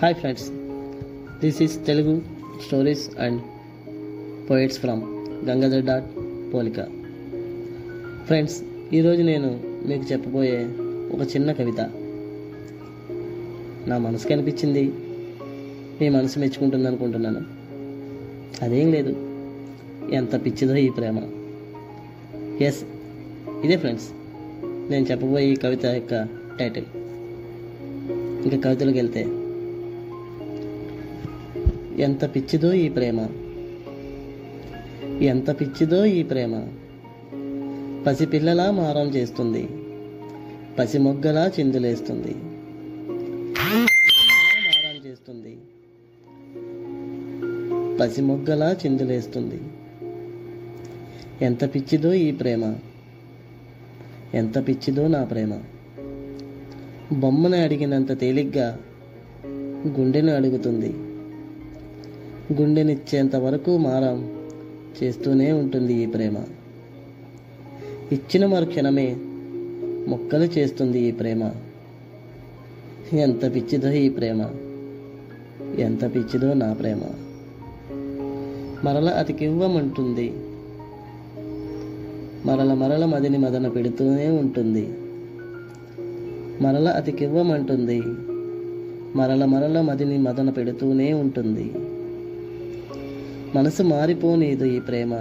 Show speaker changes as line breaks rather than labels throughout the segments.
Hi friends this is Telugu stories and poets from Gangadhar dot పోలిక friends ఈరోజు నేను మీకు చెప్పబోయే ఒక చిన్న కవిత. నా మనసుకి అనిపించింది మీ మనసు మెచ్చుకుంటుంది అనుకుంటున్నాను. అదేం లేదు ఎంత పిచ్చిదో ఈ ప్రేమ. ఎస్ ఇదే ఫ్రెండ్స్ నేను చెప్పబోయే ఈ కవిత యొక్క టైటిల్ ఇంకా కవితలకు వెళ్తే ఎంత పిచ్చిదో ఈ ప్రేమ. ఎంత పిచ్చిదో ఈ ప్రేమ. పసిపిల్లలా మారం చేస్తుంది. పసి మొగ్గలా చిందులేస్తుంది. మారం చేస్తుంది. పసి మొగ్గలా చిందులేస్తుంది. ఎంత పిచ్చిదో ఈ ప్రేమ. ఎంత పిచ్చిదో నా ప్రేమ. బొమ్మను అడిగినంత తేలిగ్గా గుండెను అడుగుతుంది. గుండెనిచ్చేంత వరకు మారం చేస్తూనే ఉంటుంది ఈ ప్రేమ. ఇచ్చిన మరుక్షణమే మొక్కలు చేస్తుంది ఈ ప్రేమ. ఎంత పిచ్చిదో ఈ ప్రేమ. ఎంత పిచ్చిదో నా ప్రేమ. మరల అతికివ్వమంటుంది. మరల మరల మదిని మదన పెడుతూనే ఉంటుంది. మరల అతికివ్వమంటుంది. మరల మరల మదిని మదన పెడుతూనే ఉంటుంది. మనసు మారిపోనీదు ఈ ప్రేమ.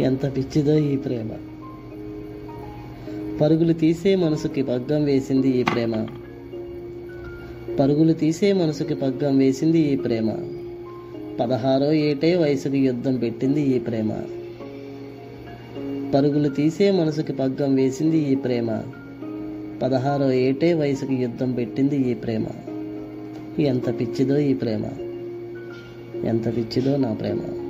ఎంత పిచ్చిదో ఈ ప్రేమ. పరుగులు తీసే మనసుకి పగ్గం వేసింది ఈ ప్రేమ. పరుగులు తీసే మనసుకి పగ్గం వేసింది ఈ ప్రేమ. పదహారో ఏటే వయసుకి యుద్ధం పెట్టింది ఈ ప్రేమ. పరుగులు తీసే మనసుకి పగ్గం వేసింది ఈ ప్రేమ. పదహారో ఏటే వయసుకి యుద్ధం పెట్టింది ఈ ప్రేమ. ఎంత పిచ్చిదో ఈ ప్రేమ. ఎంత పిచ్చిదో నా ప్రేమ.